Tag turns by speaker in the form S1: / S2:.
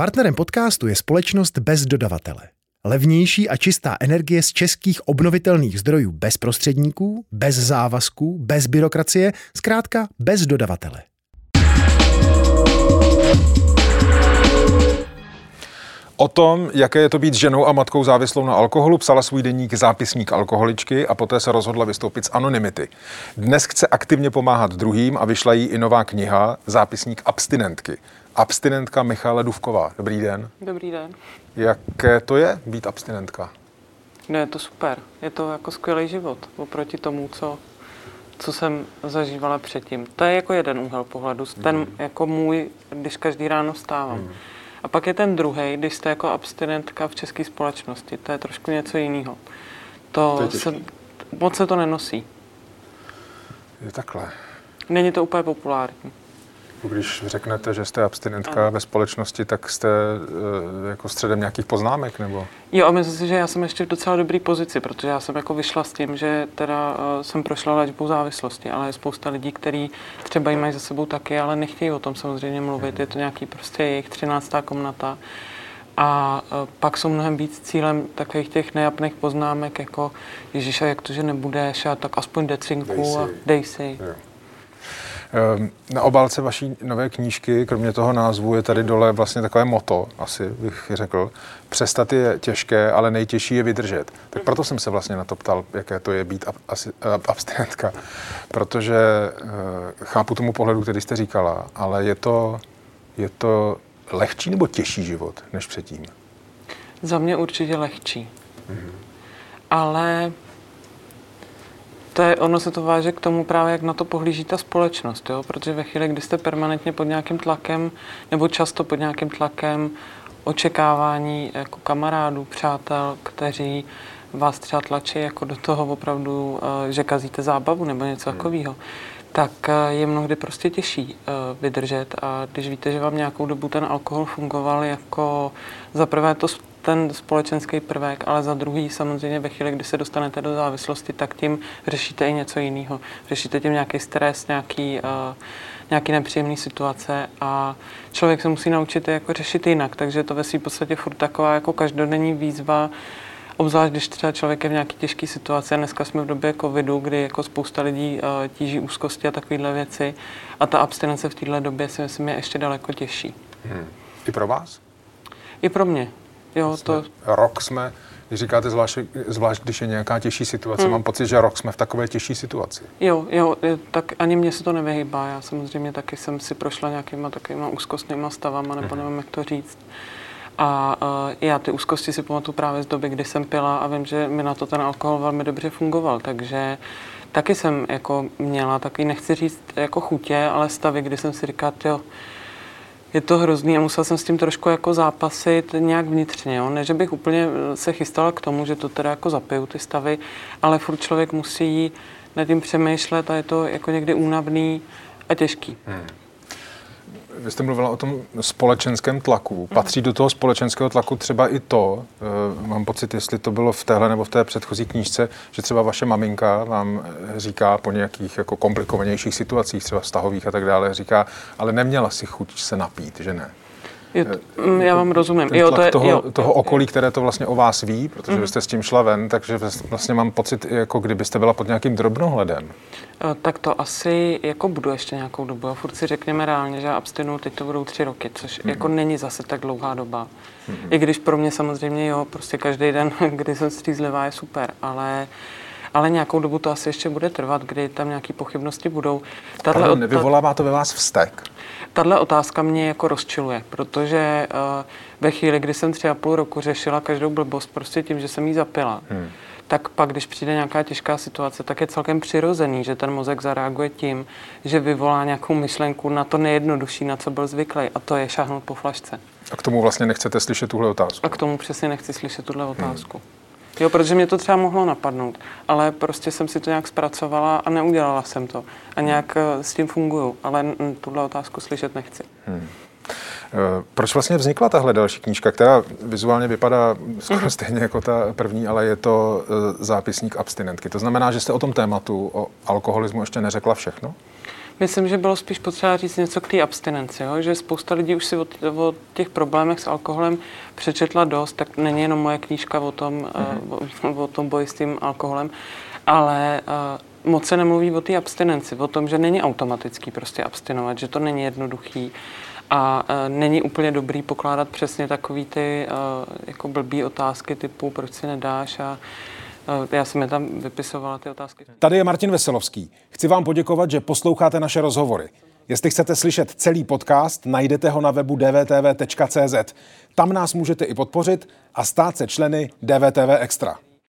S1: Partnerem podcastu je společnost bez dodavatele. Levnější a čistá energie z českých obnovitelných zdrojů bez prostředníků, bez závazků, bez byrokracie, zkrátka bez dodavatele.
S2: O tom, jaké je to být ženou a matkou závislou na alkoholu, psala svůj deník zápisník alkoholičky a poté se rozhodla vystoupit z anonymity. Dnes chce aktivně pomáhat druhým a vyšla jí i nová kniha Zápisník abstinentky. Abstinentka Michála Duvková. Dobrý den.
S3: Dobrý den.
S2: Jaké to je být abstinentka?
S3: No je to super. Je to jako skvělý život oproti tomu, co, co jsem zažívala předtím. To je jako jeden úhel pohledu. Ten mm. jako můj, když každý ráno vstávám. Mm. A pak je ten druhý, když jste jako abstinentka v české společnosti. To je trošku něco jiného. To, to se, moc se to nenosí.
S2: Je takhle.
S3: Není to úplně populární.
S2: Když řeknete, že jste abstinentka ano. ve společnosti, tak jste e, jako středem nějakých poznámek, nebo?
S3: Jo, a myslím si, že já jsem ještě v docela dobré pozici, protože já jsem jako vyšla s tím, že teda e, jsem prošla léčbou závislosti, ale je spousta lidí, kteří třeba ji mají za sebou taky, ale nechtějí o tom samozřejmě mluvit. Hmm. Je to nějaký prostě jejich třináctá komnata. A e, pak jsou mnohem víc cílem takových těch nejapných poznámek, jako Ježíš, jak to, že nebudeš, a tak aspoň decinku dej si. a dej si. Jo.
S2: Ehm, na obálce vaší nové knížky, kromě toho názvu, je tady dole vlastně takové moto, asi bych řekl. Přestat je těžké, ale nejtěžší je vydržet. Tak proto jsem se vlastně na to ptal, jaké to je být abstinentka. Protože eh, chápu tomu pohledu, který jste říkala, ale je to, je to lehčí nebo těžší život než předtím?
S3: Za mě určitě lehčí. Mm-hmm. Ale to je, ono se to váže k tomu právě, jak na to pohlíží ta společnost, jo? protože ve chvíli, kdy jste permanentně pod nějakým tlakem, nebo často pod nějakým tlakem očekávání jako kamarádů, přátel, kteří vás třeba tlačí jako do toho opravdu, eh, že kazíte zábavu nebo něco hmm. takového, tak eh, je mnohdy prostě těžší eh, vydržet a když víte, že vám nějakou dobu ten alkohol fungoval jako za prvé to ten společenský prvek, ale za druhý samozřejmě ve chvíli, kdy se dostanete do závislosti, tak tím řešíte i něco jiného. Řešíte tím nějaký stres, nějaký, uh, nějaký nepříjemný situace a člověk se musí naučit jako řešit jinak, takže to ve svým podstatě furt taková jako každodenní výzva, Obzvlášť, když třeba člověk je v nějaké těžké situaci. Dneska jsme v době covidu, kdy jako spousta lidí uh, tíží úzkosti a takovéhle věci. A ta abstinence v této době si myslím je ještě daleko těžší. Hmm.
S2: I pro vás?
S3: I pro mě. Jo,
S2: to... Rok jsme, když říkáte zvlášť, zvlášť, když je nějaká těžší situace, hmm. mám pocit, že rok jsme v takové těžší situaci.
S3: Jo, jo, tak ani mně se to nevyhýbá. Já samozřejmě taky jsem si prošla nějakýma takovýma úzkostnýma stavama, nebo hmm. nevím, jak to říct. A uh, já ty úzkosti si pamatuju právě z doby, kdy jsem pila a vím, že mi na to ten alkohol velmi dobře fungoval, takže taky jsem jako měla takový, nechci říct jako chutě, ale stavy, kdy jsem si říkala, jo, je to hrozný a musel jsem s tím trošku jako zápasit nějak vnitřně. Jo? Ne, že bych úplně se chystala k tomu, že to teda jako zapiju ty stavy, ale furt člověk musí nad tím přemýšlet a je to jako někdy únavný a těžký. Hmm.
S2: Vy jste mluvila o tom společenském tlaku. Patří do toho společenského tlaku třeba i to, e, mám pocit, jestli to bylo v téhle nebo v té předchozí knížce, že třeba vaše maminka vám eh, říká po nějakých jako komplikovanějších situacích, třeba vztahových a tak dále, říká, ale neměla si chuť se napít, že ne?
S3: Jo, to, mm, já vám rozumím.
S2: Ten jo, to je, toho, jo, toho okolí, které to vlastně o vás ví, protože mm. vy jste s tím šla ven, takže vlastně mám pocit, jako kdybyste byla pod nějakým drobnohledem.
S3: Eh, tak to asi jako budu ještě nějakou dobu. A furt si řekněme reálně, že já abstinu teď to budou tři roky, což mm. jako není zase tak dlouhá doba. Mm. I když pro mě samozřejmě jo, prostě každý den, kdy jsem střízlivá, je super, ale ale nějakou dobu to asi ještě bude trvat, kdy tam nějaké pochybnosti budou.
S2: Tato, Pardon, nevyvolává to ve vás vztek?
S3: Tahle otázka mě jako rozčiluje, protože uh, ve chvíli, kdy jsem tři a půl roku řešila každou blbost prostě tím, že jsem jí zapila, hmm. tak pak, když přijde nějaká těžká situace, tak je celkem přirozený, že ten mozek zareaguje tím, že vyvolá nějakou myšlenku na to nejjednodušší, na co byl zvyklý, a to je šáhnout po flašce.
S2: A k tomu vlastně nechcete slyšet tuhle otázku?
S3: A k tomu přesně nechci slyšet tuhle otázku. Hmm. Jo, protože mě to třeba mohlo napadnout, ale prostě jsem si to nějak zpracovala a neudělala jsem to. A nějak eh, s tím funguju, ale tuhle otázku slyšet nechci. Hmm.
S2: Eh, proč vlastně vznikla tahle další knížka, která vizuálně vypadá skoro mhm. stejně jako ta první, ale je to eh, zápisník abstinentky. To znamená, že jste o tom tématu, o alkoholismu ještě neřekla všechno?
S3: Myslím, že bylo spíš potřeba říct něco k té abstinenci, jo? že spousta lidí už si o, o těch problémech s alkoholem přečetla dost, tak není jenom moje knížka o tom, mm-hmm. o, o tom boji s tím alkoholem, ale uh, moc se nemluví o té abstinenci, o tom, že není automatický prostě abstinovat, že to není jednoduchý a uh, není úplně dobrý pokládat přesně takový ty uh, jako blbý otázky typu, proč si nedáš a já jsem je tam vypisovala ty otázky.
S2: Tady je Martin Veselovský. Chci vám poděkovat, že posloucháte naše rozhovory. Jestli chcete slyšet celý podcast, najdete ho na webu dvtv.cz. Tam nás můžete i podpořit a stát se členy DVTV Extra.